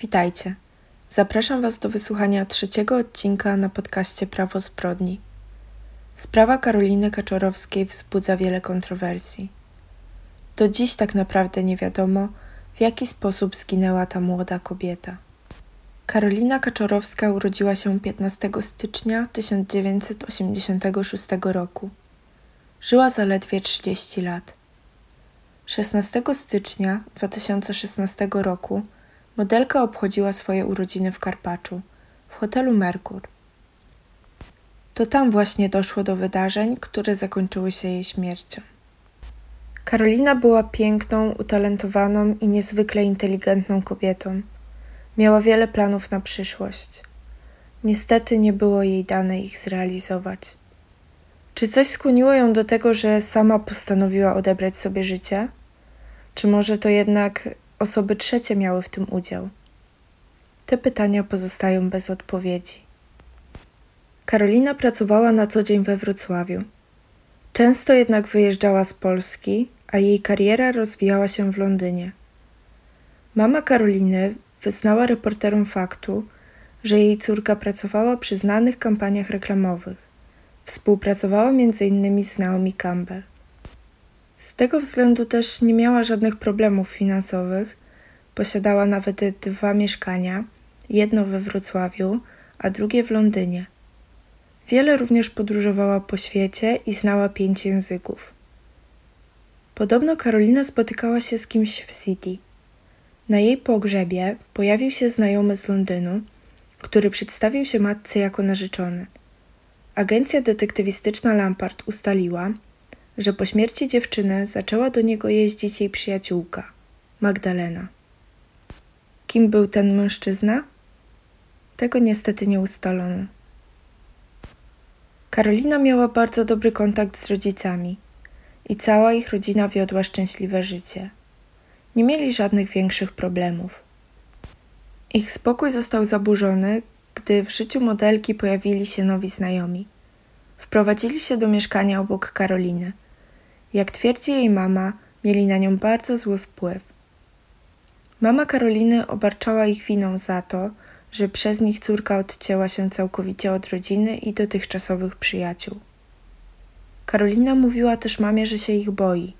Witajcie. Zapraszam Was do wysłuchania trzeciego odcinka na podcaście Prawo Zbrodni. Sprawa Karoliny Kaczorowskiej wzbudza wiele kontrowersji. Do dziś tak naprawdę nie wiadomo, w jaki sposób zginęła ta młoda kobieta. Karolina Kaczorowska urodziła się 15 stycznia 1986 roku. Żyła zaledwie 30 lat. 16 stycznia 2016 roku modelka obchodziła swoje urodziny w Karpaczu, w hotelu Merkur. To tam właśnie doszło do wydarzeń, które zakończyły się jej śmiercią. Karolina była piękną, utalentowaną i niezwykle inteligentną kobietą. Miała wiele planów na przyszłość. Niestety nie było jej dane ich zrealizować. Czy coś skłoniło ją do tego, że sama postanowiła odebrać sobie życie? Czy może to jednak osoby trzecie miały w tym udział? Te pytania pozostają bez odpowiedzi. Karolina pracowała na co dzień we Wrocławiu. Często jednak wyjeżdżała z Polski, a jej kariera rozwijała się w Londynie. Mama Karoliny wyznała reporterom faktu, że jej córka pracowała przy znanych kampaniach reklamowych. Współpracowała m.in. z Naomi Campbell. Z tego względu też nie miała żadnych problemów finansowych. Posiadała nawet dwa mieszkania, jedno we Wrocławiu, a drugie w Londynie. Wiele również podróżowała po świecie i znała pięć języków. Podobno Karolina spotykała się z kimś w City. Na jej pogrzebie pojawił się znajomy z Londynu, który przedstawił się matce jako narzeczony. Agencja detektywistyczna Lampard ustaliła, że po śmierci dziewczyny zaczęła do niego jeździć jej przyjaciółka, Magdalena. Kim był ten mężczyzna? Tego niestety nie ustalono. Karolina miała bardzo dobry kontakt z rodzicami i cała ich rodzina wiodła szczęśliwe życie. Nie mieli żadnych większych problemów. Ich spokój został zaburzony, gdy w życiu modelki pojawili się nowi znajomi. Wprowadzili się do mieszkania obok Karoliny – jak twierdzi jej mama, mieli na nią bardzo zły wpływ. Mama Karoliny obarczała ich winą za to, że przez nich córka odcięła się całkowicie od rodziny i dotychczasowych przyjaciół. Karolina mówiła też mamie, że się ich boi,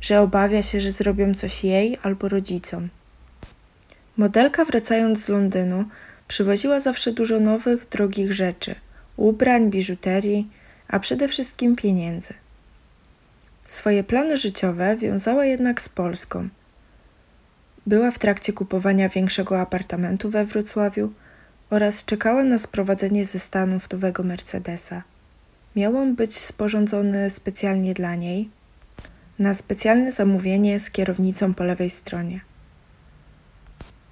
że obawia się, że zrobią coś jej albo rodzicom. Modelka wracając z Londynu przywoziła zawsze dużo nowych, drogich rzeczy ubrań, biżuterii, a przede wszystkim pieniędzy. Swoje plany życiowe wiązała jednak z Polską. Była w trakcie kupowania większego apartamentu we Wrocławiu oraz czekała na sprowadzenie ze Stanów nowego Mercedesa. Miał on być sporządzony specjalnie dla niej, na specjalne zamówienie z kierownicą po lewej stronie.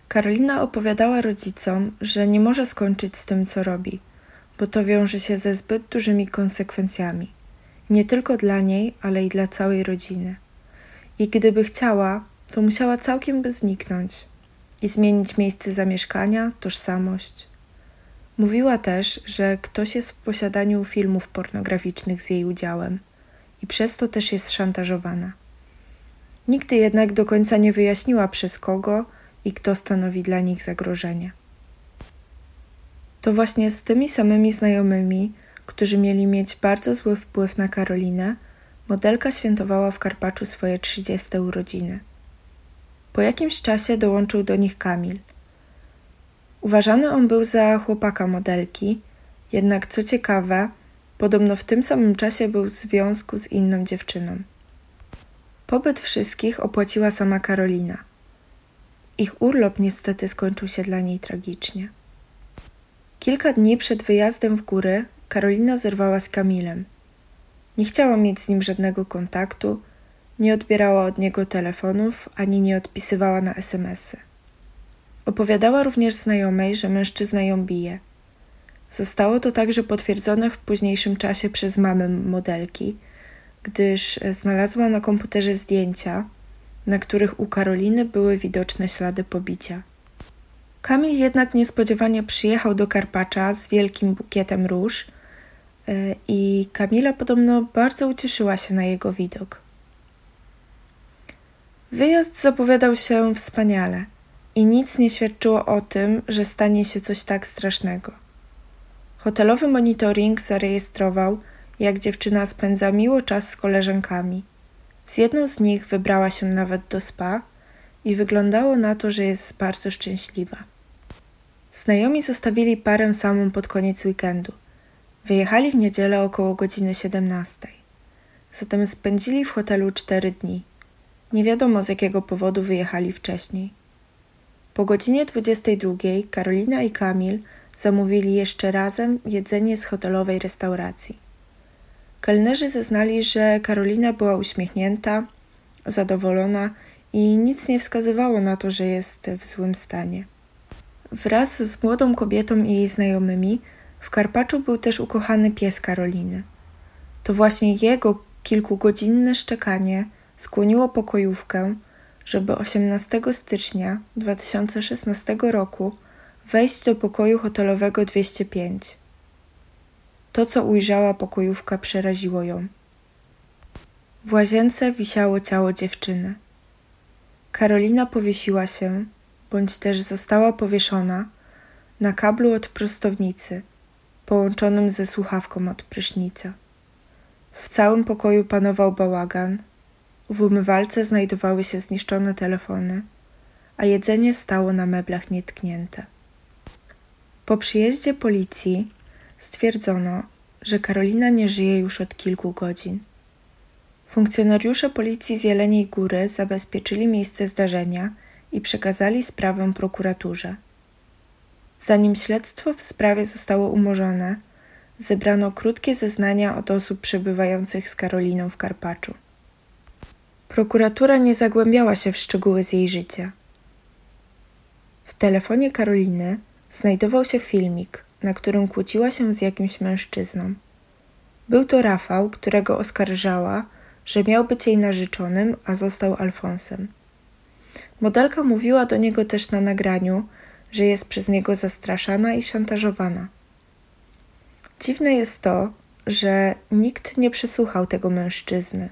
Karolina opowiadała rodzicom, że nie może skończyć z tym, co robi, bo to wiąże się ze zbyt dużymi konsekwencjami nie tylko dla niej, ale i dla całej rodziny. I gdyby chciała, to musiała całkiem by zniknąć i zmienić miejsce zamieszkania, tożsamość. Mówiła też, że ktoś jest w posiadaniu filmów pornograficznych z jej udziałem i przez to też jest szantażowana. Nigdy jednak do końca nie wyjaśniła przez kogo i kto stanowi dla nich zagrożenie. To właśnie z tymi samymi znajomymi którzy mieli mieć bardzo zły wpływ na Karolinę, modelka świętowała w Karpaczu swoje 30 urodziny. Po jakimś czasie dołączył do nich Kamil. Uważany on był za chłopaka modelki, jednak co ciekawe, podobno w tym samym czasie był w związku z inną dziewczyną. Pobyt wszystkich opłaciła sama Karolina. Ich urlop niestety skończył się dla niej tragicznie. Kilka dni przed wyjazdem w góry Karolina zerwała z Kamilem. Nie chciała mieć z nim żadnego kontaktu, nie odbierała od niego telefonów ani nie odpisywała na SMSy. Opowiadała również znajomej, że mężczyzna ją bije. Zostało to także potwierdzone w późniejszym czasie przez mamę modelki, gdyż znalazła na komputerze zdjęcia, na których u Karoliny były widoczne ślady pobicia. Kamil jednak niespodziewanie przyjechał do Karpacza z wielkim bukietem róż i Kamila podobno bardzo ucieszyła się na jego widok. Wyjazd zapowiadał się wspaniale i nic nie świadczyło o tym, że stanie się coś tak strasznego. Hotelowy monitoring zarejestrował, jak dziewczyna spędza miło czas z koleżankami. Z jedną z nich wybrała się nawet do spa i wyglądało na to, że jest bardzo szczęśliwa. Znajomi zostawili parę samą pod koniec weekendu. Wyjechali w niedzielę około godziny 17. Zatem spędzili w hotelu cztery dni. Nie wiadomo z jakiego powodu wyjechali wcześniej. Po godzinie 22 Karolina i Kamil zamówili jeszcze razem jedzenie z hotelowej restauracji. Kelnerzy zeznali, że Karolina była uśmiechnięta, zadowolona i nic nie wskazywało na to, że jest w złym stanie. Wraz z młodą kobietą i jej znajomymi w Karpaczu był też ukochany pies Karoliny. To właśnie jego kilkugodzinne szczekanie skłoniło pokojówkę, żeby 18 stycznia 2016 roku wejść do pokoju hotelowego 205. To, co ujrzała pokojówka, przeraziło ją. W łazience wisiało ciało dziewczyny. Karolina powiesiła się, bądź też została powieszona, na kablu od prostownicy, połączonym ze słuchawką od prysznica. W całym pokoju panował bałagan. W umywalce znajdowały się zniszczone telefony, a jedzenie stało na meblach nietknięte. Po przyjeździe policji stwierdzono, że Karolina nie żyje już od kilku godzin. Funkcjonariusze policji z Jeleniej Góry zabezpieczyli miejsce zdarzenia i przekazali sprawę prokuraturze. Zanim śledztwo w sprawie zostało umorzone, zebrano krótkie zeznania od osób przebywających z Karoliną w Karpaczu. Prokuratura nie zagłębiała się w szczegóły z jej życia. W telefonie Karoliny znajdował się filmik, na którym kłóciła się z jakimś mężczyzną. Był to Rafał, którego oskarżała, że miał być jej narzeczonym, a został Alfonsem. Modelka mówiła do niego też na nagraniu, że jest przez niego zastraszana i szantażowana. Dziwne jest to, że nikt nie przesłuchał tego mężczyzny.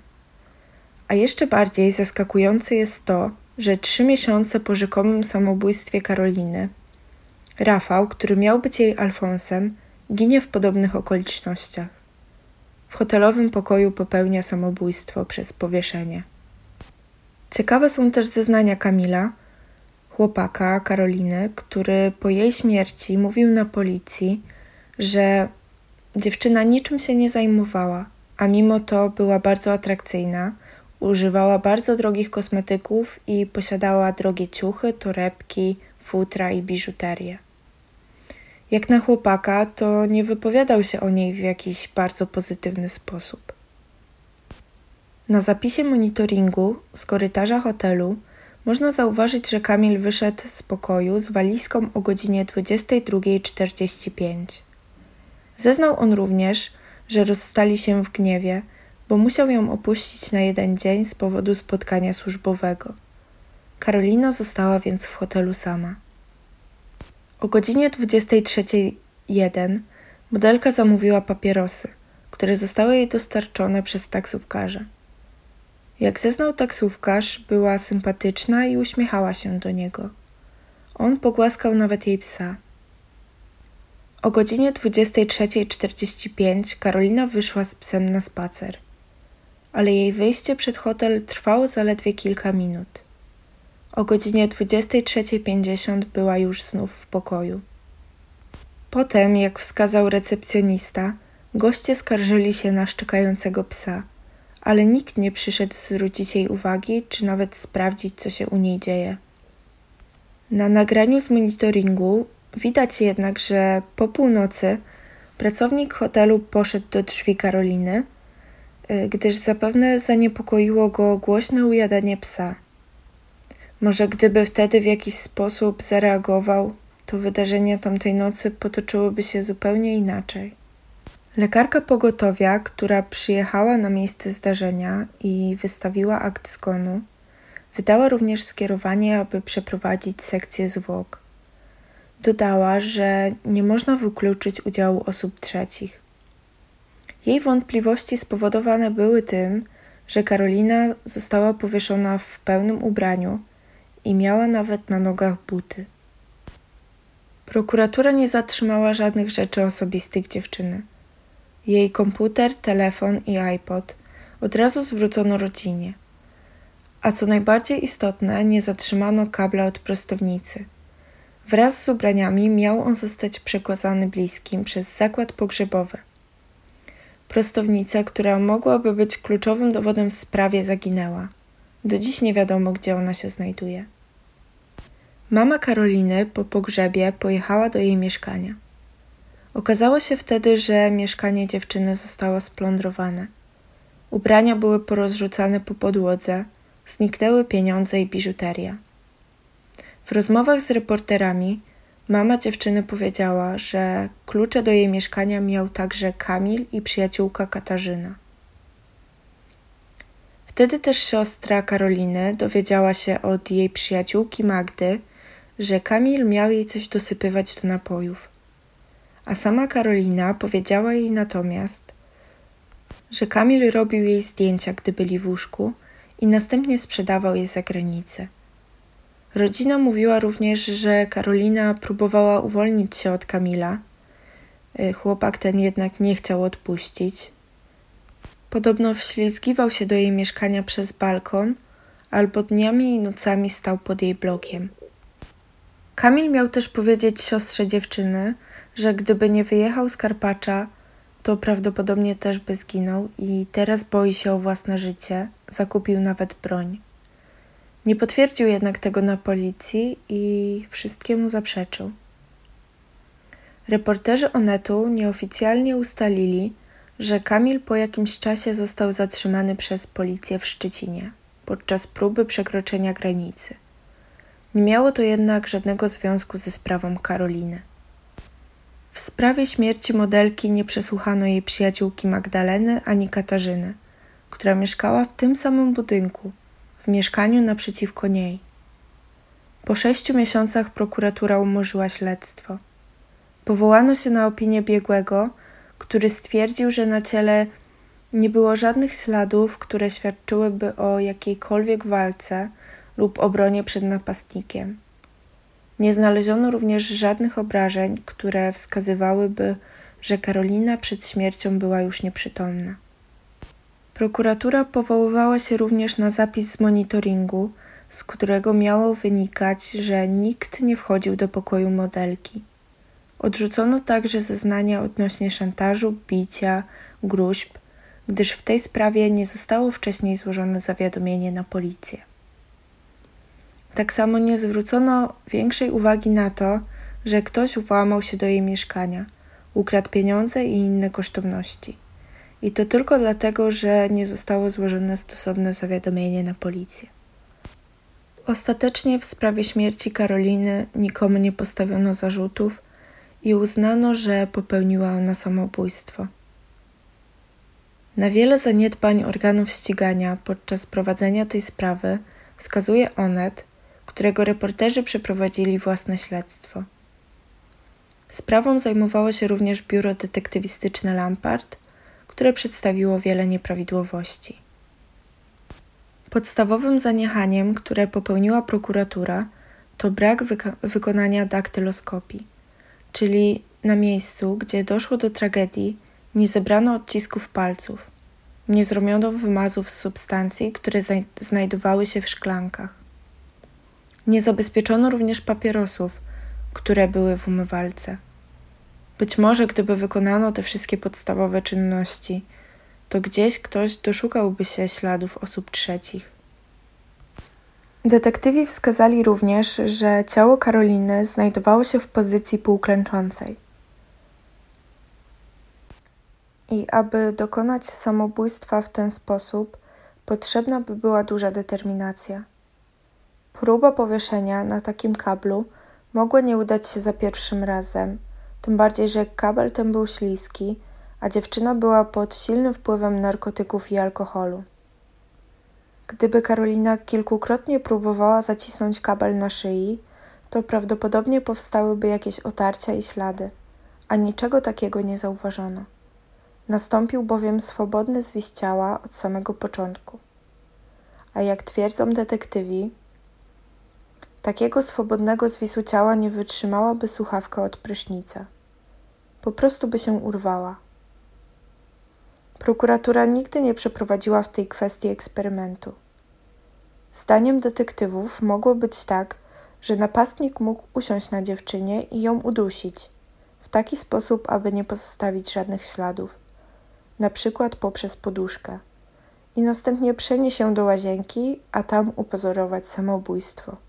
A jeszcze bardziej zaskakujące jest to, że trzy miesiące po rzekomym samobójstwie Karoliny, Rafał, który miał być jej Alfonsem, ginie w podobnych okolicznościach. W hotelowym pokoju popełnia samobójstwo przez powieszenie. Ciekawe są też zeznania Kamila, chłopaka Karoliny, który po jej śmierci mówił na policji, że Dziewczyna niczym się nie zajmowała, a mimo to była bardzo atrakcyjna, używała bardzo drogich kosmetyków i posiadała drogie ciuchy, torebki, futra i biżuterię. Jak na chłopaka, to nie wypowiadał się o niej w jakiś bardzo pozytywny sposób. Na zapisie monitoringu z korytarza hotelu można zauważyć, że Kamil wyszedł z pokoju z walizką o godzinie 22.45. Zeznał on również, że rozstali się w gniewie, bo musiał ją opuścić na jeden dzień z powodu spotkania służbowego. Karolina została więc w hotelu sama. O godzinie 23.01 modelka zamówiła papierosy, które zostały jej dostarczone przez taksówkarza. Jak zeznał taksówkarz, była sympatyczna i uśmiechała się do niego. On pogłaskał nawet jej psa. O godzinie 23.45 Karolina wyszła z psem na spacer, ale jej wyjście przed hotel trwało zaledwie kilka minut. O godzinie 23.50 była już znów w pokoju. Potem, jak wskazał recepcjonista, goście skarżyli się na szczekającego psa, ale nikt nie przyszedł zwrócić jej uwagi czy nawet sprawdzić, co się u niej dzieje. Na nagraniu z monitoringu Widać jednak, że po północy pracownik hotelu poszedł do drzwi Karoliny, y, gdyż zapewne zaniepokoiło go głośne ujadanie psa. Może gdyby wtedy w jakiś sposób zareagował, to wydarzenia tamtej nocy potoczyłyby się zupełnie inaczej. Lekarka pogotowia, która przyjechała na miejsce zdarzenia i wystawiła akt zgonu, wydała również skierowanie, aby przeprowadzić sekcję zwłok. Dodała, że nie można wykluczyć udziału osób trzecich. Jej wątpliwości spowodowane były tym, że Karolina została powieszona w pełnym ubraniu i miała nawet na nogach buty. Prokuratura nie zatrzymała żadnych rzeczy osobistych dziewczyny. Jej komputer, telefon i iPod od razu zwrócono rodzinie. A co najbardziej istotne, nie zatrzymano kabla od prostownicy. Wraz z ubraniami miał on zostać przekazany bliskim przez zakład pogrzebowy. Prostownica, która mogłaby być kluczowym dowodem w sprawie, zaginęła. Do dziś nie wiadomo, gdzie ona się znajduje. Mama Karoliny po pogrzebie pojechała do jej mieszkania. Okazało się wtedy, że mieszkanie dziewczyny zostało splądrowane. Ubrania były porozrzucane po podłodze, zniknęły pieniądze i biżuteria. W rozmowach z reporterami mama dziewczyny powiedziała, że klucze do jej mieszkania miał także Kamil i przyjaciółka Katarzyna. Wtedy też siostra Karoliny dowiedziała się od jej przyjaciółki Magdy, że Kamil miał jej coś dosypywać do napojów. A sama Karolina powiedziała jej natomiast, że Kamil robił jej zdjęcia, gdy byli w łóżku i następnie sprzedawał je za granicę. Rodzina mówiła również, że Karolina próbowała uwolnić się od Kamila. Y, chłopak ten jednak nie chciał odpuścić. Podobno wślizgiwał się do jej mieszkania przez balkon, albo dniami i nocami stał pod jej blokiem. Kamil miał też powiedzieć siostrze dziewczyny, że gdyby nie wyjechał z Karpacza, to prawdopodobnie też by zginął i teraz boi się o własne życie, zakupił nawet broń. Nie potwierdził jednak tego na policji i wszystkiemu zaprzeczył. Reporterzy Onetu nieoficjalnie ustalili, że Kamil po jakimś czasie został zatrzymany przez policję w Szczecinie podczas próby przekroczenia granicy. Nie miało to jednak żadnego związku ze sprawą Karoliny. W sprawie śmierci modelki nie przesłuchano jej przyjaciółki Magdaleny ani Katarzyny, która mieszkała w tym samym budynku, w mieszkaniu naprzeciwko niej. Po sześciu miesiącach prokuratura umorzyła śledztwo. Powołano się na opinię biegłego, który stwierdził, że na ciele nie było żadnych śladów, które świadczyłyby o jakiejkolwiek walce lub obronie przed napastnikiem. Nie znaleziono również żadnych obrażeń, które wskazywałyby, że Karolina przed śmiercią była już nieprzytomna. Prokuratura powoływała się również na zapis z monitoringu, z którego miało wynikać, że nikt nie wchodził do pokoju modelki. Odrzucono także zeznania odnośnie szantażu, bicia, gruźb, gdyż w tej sprawie nie zostało wcześniej złożone zawiadomienie na policję. Tak samo nie zwrócono większej uwagi na to, że ktoś włamał się do jej mieszkania, ukradł pieniądze i inne kosztowności. I to tylko dlatego, że nie zostało złożone stosowne zawiadomienie na policję. Ostatecznie w sprawie śmierci Karoliny nikomu nie postawiono zarzutów i uznano, że popełniła ona samobójstwo. Na wiele zaniedbań organów ścigania podczas prowadzenia tej sprawy wskazuje Onet, którego reporterzy przeprowadzili własne śledztwo. Sprawą zajmowało się również biuro detektywistyczne Lampard, które przedstawiło wiele nieprawidłowości. Podstawowym zaniechaniem, które popełniła prokuratura, to brak wyko wykonania daktyloskopii, czyli na miejscu, gdzie doszło do tragedii, nie zebrano odcisków palców, nie zrobiono wymazów z substancji, które znajdowały się w szklankach. Nie zabezpieczono również papierosów, które były w umywalce. Być może, gdyby wykonano te wszystkie podstawowe czynności, to gdzieś ktoś doszukałby się śladów osób trzecich. Detektywi wskazali również, że ciało Karoliny znajdowało się w pozycji półklęczącej. I aby dokonać samobójstwa w ten sposób, potrzebna by była duża determinacja. Próba powieszenia na takim kablu mogła nie udać się za pierwszym razem, tym bardziej, że kabel ten był śliski, a dziewczyna była pod silnym wpływem narkotyków i alkoholu. Gdyby Karolina kilkukrotnie próbowała zacisnąć kabel na szyi, to prawdopodobnie powstałyby jakieś otarcia i ślady, a niczego takiego nie zauważono. Nastąpił bowiem swobodny zwis ciała od samego początku. A jak twierdzą detektywi, Takiego swobodnego zwisu ciała nie wytrzymałaby słuchawka od prysznica. Po prostu by się urwała. Prokuratura nigdy nie przeprowadziła w tej kwestii eksperymentu. Zdaniem detektywów mogło być tak, że napastnik mógł usiąść na dziewczynie i ją udusić w taki sposób, aby nie pozostawić żadnych śladów, na przykład poprzez poduszkę, i następnie przenieść się do łazienki, a tam upozorować samobójstwo.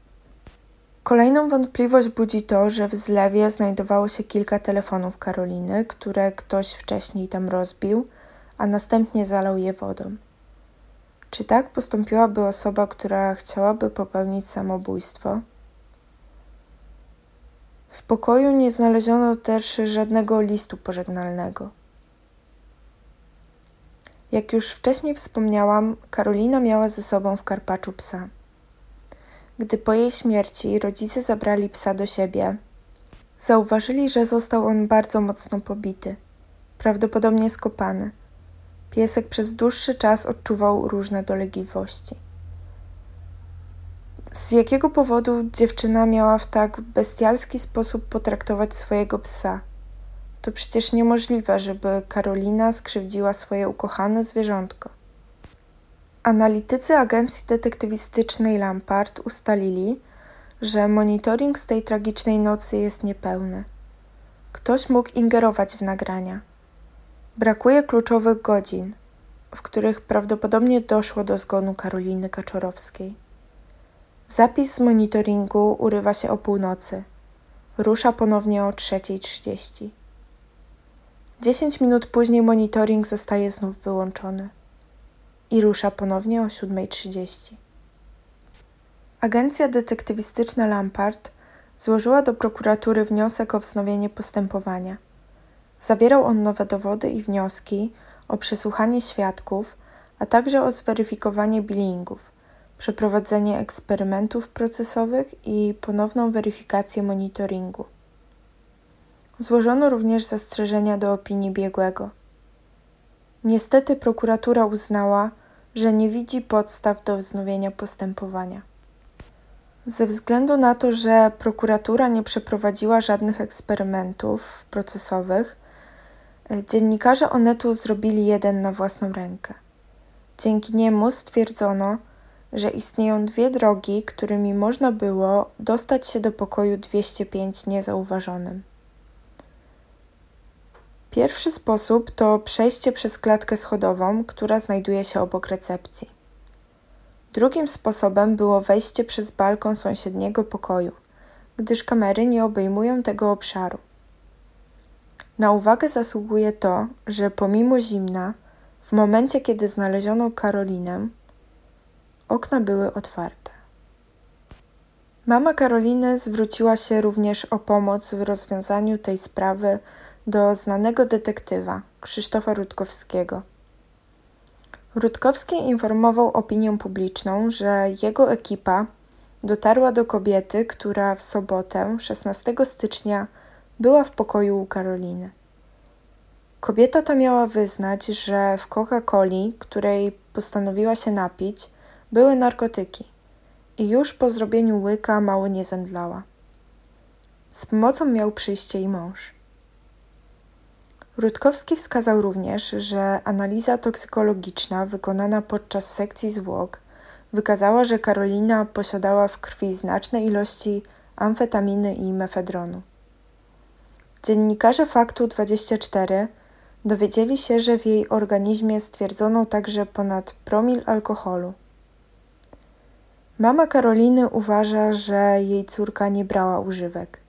Kolejną wątpliwość budzi to, że w zlewie znajdowało się kilka telefonów Karoliny, które ktoś wcześniej tam rozbił, a następnie zalał je wodą. Czy tak postąpiłaby osoba, która chciałaby popełnić samobójstwo? W pokoju nie znaleziono też żadnego listu pożegnalnego. Jak już wcześniej wspomniałam, Karolina miała ze sobą w karpaczu psa. Gdy po jej śmierci rodzice zabrali psa do siebie, zauważyli, że został on bardzo mocno pobity, prawdopodobnie skopany. Piesek przez dłuższy czas odczuwał różne dolegliwości. Z jakiego powodu dziewczyna miała w tak bestialski sposób potraktować swojego psa? To przecież niemożliwe, żeby Karolina skrzywdziła swoje ukochane zwierzątko. Analitycy agencji detektywistycznej Lampard ustalili, że monitoring z tej tragicznej nocy jest niepełny. Ktoś mógł ingerować w nagrania. Brakuje kluczowych godzin, w których prawdopodobnie doszło do zgonu Karoliny Kaczorowskiej. Zapis z monitoringu urywa się o północy. Rusza ponownie o 3.30. Dziesięć minut później monitoring zostaje znów wyłączony i rusza ponownie o 7.30. Agencja detektywistyczna Lampard złożyła do prokuratury wniosek o wznowienie postępowania. Zawierał on nowe dowody i wnioski o przesłuchanie świadków, a także o zweryfikowanie billingów, przeprowadzenie eksperymentów procesowych i ponowną weryfikację monitoringu. Złożono również zastrzeżenia do opinii biegłego. Niestety prokuratura uznała, że nie widzi podstaw do wznowienia postępowania. Ze względu na to, że prokuratura nie przeprowadziła żadnych eksperymentów procesowych, e, dziennikarze Onetu zrobili jeden na własną rękę. Dzięki niemu stwierdzono, że istnieją dwie drogi, którymi można było dostać się do pokoju 205 niezauważonym. Pierwszy sposób to przejście przez klatkę schodową, która znajduje się obok recepcji. Drugim sposobem było wejście przez balkon sąsiedniego pokoju, gdyż kamery nie obejmują tego obszaru. Na uwagę zasługuje to, że pomimo zimna, w momencie kiedy znaleziono Karolinę, okna były otwarte. Mama Karoliny zwróciła się również o pomoc w rozwiązaniu tej sprawy do znanego detektywa Krzysztofa Rutkowskiego. Rutkowski informował opinię publiczną, że jego ekipa dotarła do kobiety, która w sobotę 16 stycznia była w pokoju u Karoliny. Kobieta ta miała wyznać, że w Coca-Coli, której postanowiła się napić, były narkotyki i już po zrobieniu łyka mało nie zemdlała. Z pomocą miał przyjść jej mąż. Rutkowski wskazał również, że analiza toksykologiczna wykonana podczas sekcji zwłok wykazała, że Karolina posiadała w krwi znaczne ilości amfetaminy i mefedronu. Dziennikarze Faktu 24 dowiedzieli się, że w jej organizmie stwierdzono także ponad promil alkoholu. Mama Karoliny uważa, że jej córka nie brała używek.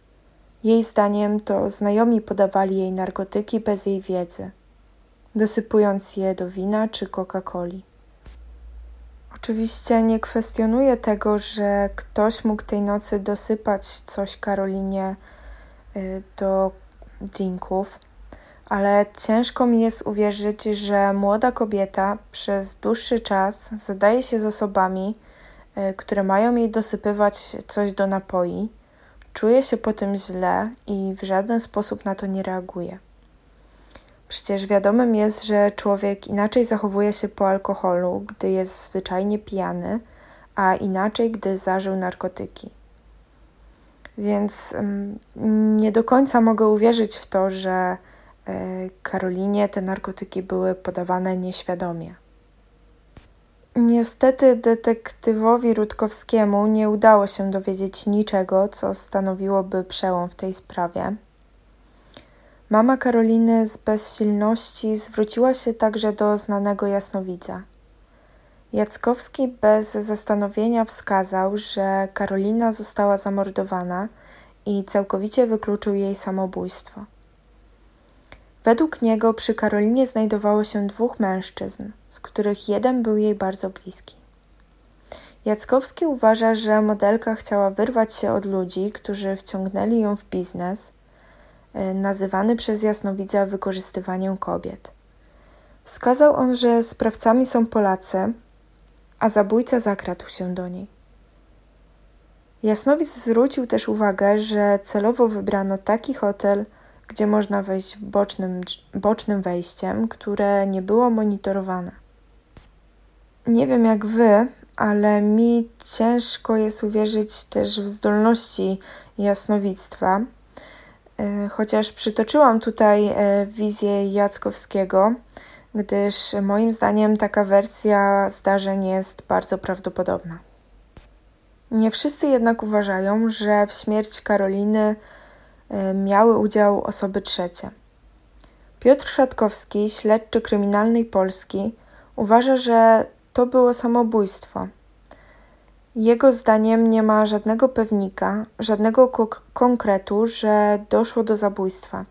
Jej zdaniem to znajomi podawali jej narkotyki bez jej wiedzy, dosypując je do wina czy Coca-Coli. Oczywiście nie kwestionuję tego, że ktoś mógł tej nocy dosypać coś Karolinie y, do drinków, ale ciężko mi jest uwierzyć, że młoda kobieta przez dłuższy czas zadaje się z osobami, y, które mają jej dosypywać coś do napoi Czuje się po tym źle i w żaden sposób na to nie reaguje. Przecież wiadomym jest, że człowiek inaczej zachowuje się po alkoholu, gdy jest zwyczajnie pijany, a inaczej, gdy zażył narkotyki. więc nie do końca mogę uwierzyć w to, że e, Karolinie te narkotyki były podawane nieświadomie. Niestety detektywowi Rutkowskiemu nie udało się dowiedzieć niczego, co stanowiłoby przełom w tej sprawie. Mama Karoliny z bezsilności zwróciła się także do znanego jasnowidza. Jackowski bez zastanowienia wskazał, że Karolina została zamordowana i całkowicie wykluczył jej samobójstwo. Według niego przy Karolinie znajdowało się dwóch mężczyzn, z których jeden był jej bardzo bliski. Jackowski uważa, że modelka chciała wyrwać się od ludzi, którzy wciągnęli ją w biznes, y, nazywany przez jasnowidza wykorzystywaniem kobiet. Wskazał on, że sprawcami są Polacy, a zabójca zakradł się do niej. Jasnowidz zwrócił też uwagę, że celowo wybrano taki hotel, gdzie można wejść bocznym, bocznym wejściem, które nie było monitorowane. Nie wiem jak wy, ale mi ciężko jest uwierzyć też w zdolności jasnowictwa. E, chociaż przytoczyłam tutaj e, wizję Jackowskiego, gdyż moim zdaniem taka wersja zdarzeń jest bardzo prawdopodobna. Nie wszyscy jednak uważają, że w śmierć Karoliny miały udział osoby trzecie. Piotr Szatkowski, śledczy kryminalnej Polski, uważa, że to było samobójstwo. Jego zdaniem nie ma żadnego pewnika, żadnego konkretu, że doszło do zabójstwa.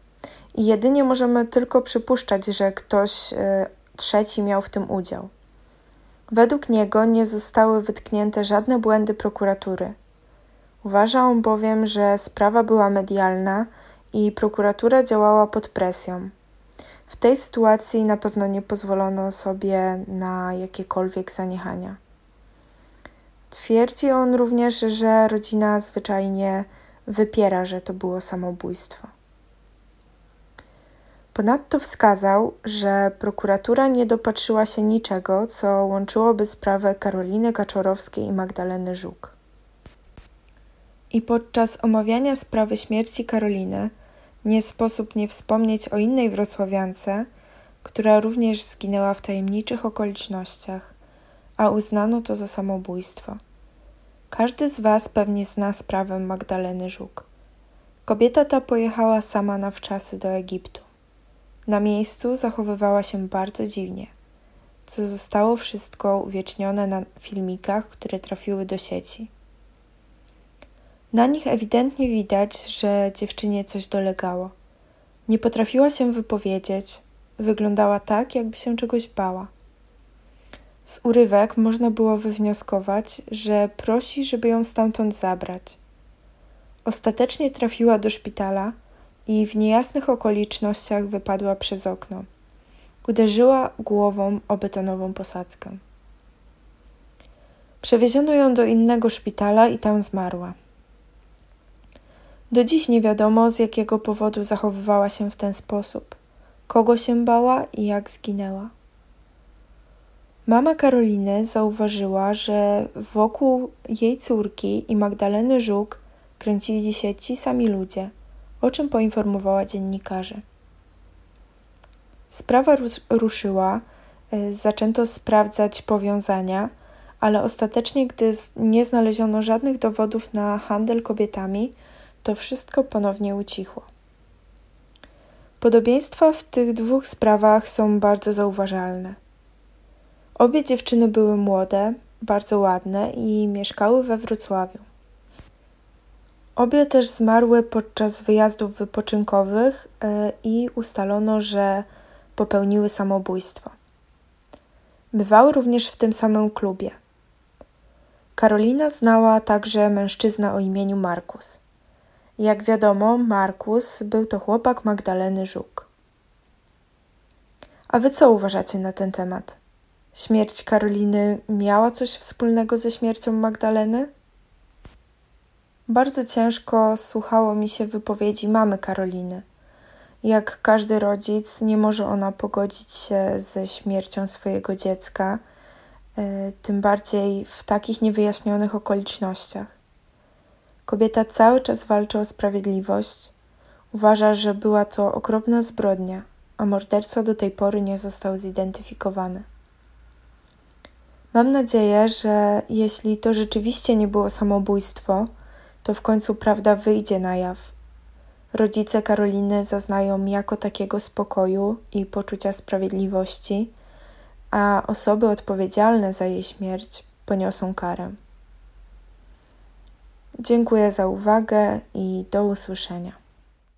I jedynie możemy tylko przypuszczać, że ktoś y, trzeci miał w tym udział. Według niego nie zostały wytknięte żadne błędy prokuratury. Uważa on bowiem, że sprawa była medialna i prokuratura działała pod presją. W tej sytuacji na pewno nie pozwolono sobie na jakiekolwiek zaniechania. Twierdzi on również, że rodzina zwyczajnie wypiera, że to było samobójstwo. Ponadto wskazał, że prokuratura nie dopatrzyła się niczego, co łączyłoby sprawę Karoliny Kaczorowskiej i Magdaleny Żuk. I podczas omawiania sprawy śmierci Karoliny nie sposób nie wspomnieć o innej wrocławiance, która również zginęła w tajemniczych okolicznościach, a uznano to za samobójstwo. Każdy z Was pewnie zna sprawę Magdaleny Żuk. Kobieta ta pojechała sama na wczasy do Egiptu. Na miejscu zachowywała się bardzo dziwnie, co zostało wszystko uwiecznione na filmikach, które trafiły do sieci. Na nich ewidentnie widać, że dziewczynie coś dolegało. Nie potrafiła się wypowiedzieć, wyglądała tak, jakby się czegoś bała. Z urywek można było wywnioskować, że prosi, żeby ją stamtąd zabrać. Ostatecznie trafiła do szpitala i w niejasnych okolicznościach wypadła przez okno. Uderzyła głową o betonową posadzkę. Przewieziono ją do innego szpitala i tam zmarła. Do dziś nie wiadomo, z jakiego powodu zachowywała się w ten sposób, kogo się bała i jak zginęła. Mama Karoliny zauważyła, że wokół jej córki i Magdaleny Żuk kręcili się ci sami ludzie, o czym poinformowała dziennikarzy. Sprawa ruszyła, e, zaczęto sprawdzać powiązania, ale ostatecznie, gdy nie znaleziono żadnych dowodów na handel kobietami, to wszystko ponownie ucichło. Podobieństwa w tych dwóch sprawach są bardzo zauważalne. Obie dziewczyny były młode, bardzo ładne i mieszkały we Wrocławiu. Obie też zmarły podczas wyjazdów wypoczynkowych e, i ustalono, że popełniły samobójstwo. Bywały również w tym samym klubie. Karolina znała także mężczyznę o imieniu Markus. Jak wiadomo, Markus był to chłopak Magdaleny Żuk. A wy co uważacie na ten temat? Śmierć Karoliny miała coś wspólnego ze śmiercią Magdaleny? Bardzo ciężko słuchało mi się wypowiedzi mamy Karoliny. Jak każdy rodzic, nie może ona pogodzić się ze śmiercią swojego dziecka, e, tym bardziej w takich niewyjaśnionych okolicznościach. Kobieta cały czas walczy o sprawiedliwość. Uważa, że była to okropna zbrodnia, a morderca do tej pory nie został zidentyfikowany. Mam nadzieję, że jeśli to rzeczywiście nie było samobójstwo, to w końcu prawda wyjdzie na jaw. Rodzice Karoliny zaznają jako takiego spokoju i poczucia sprawiedliwości, a osoby odpowiedzialne za jej śmierć poniosą karę. Dziękuję za uwagę i do usłyszenia.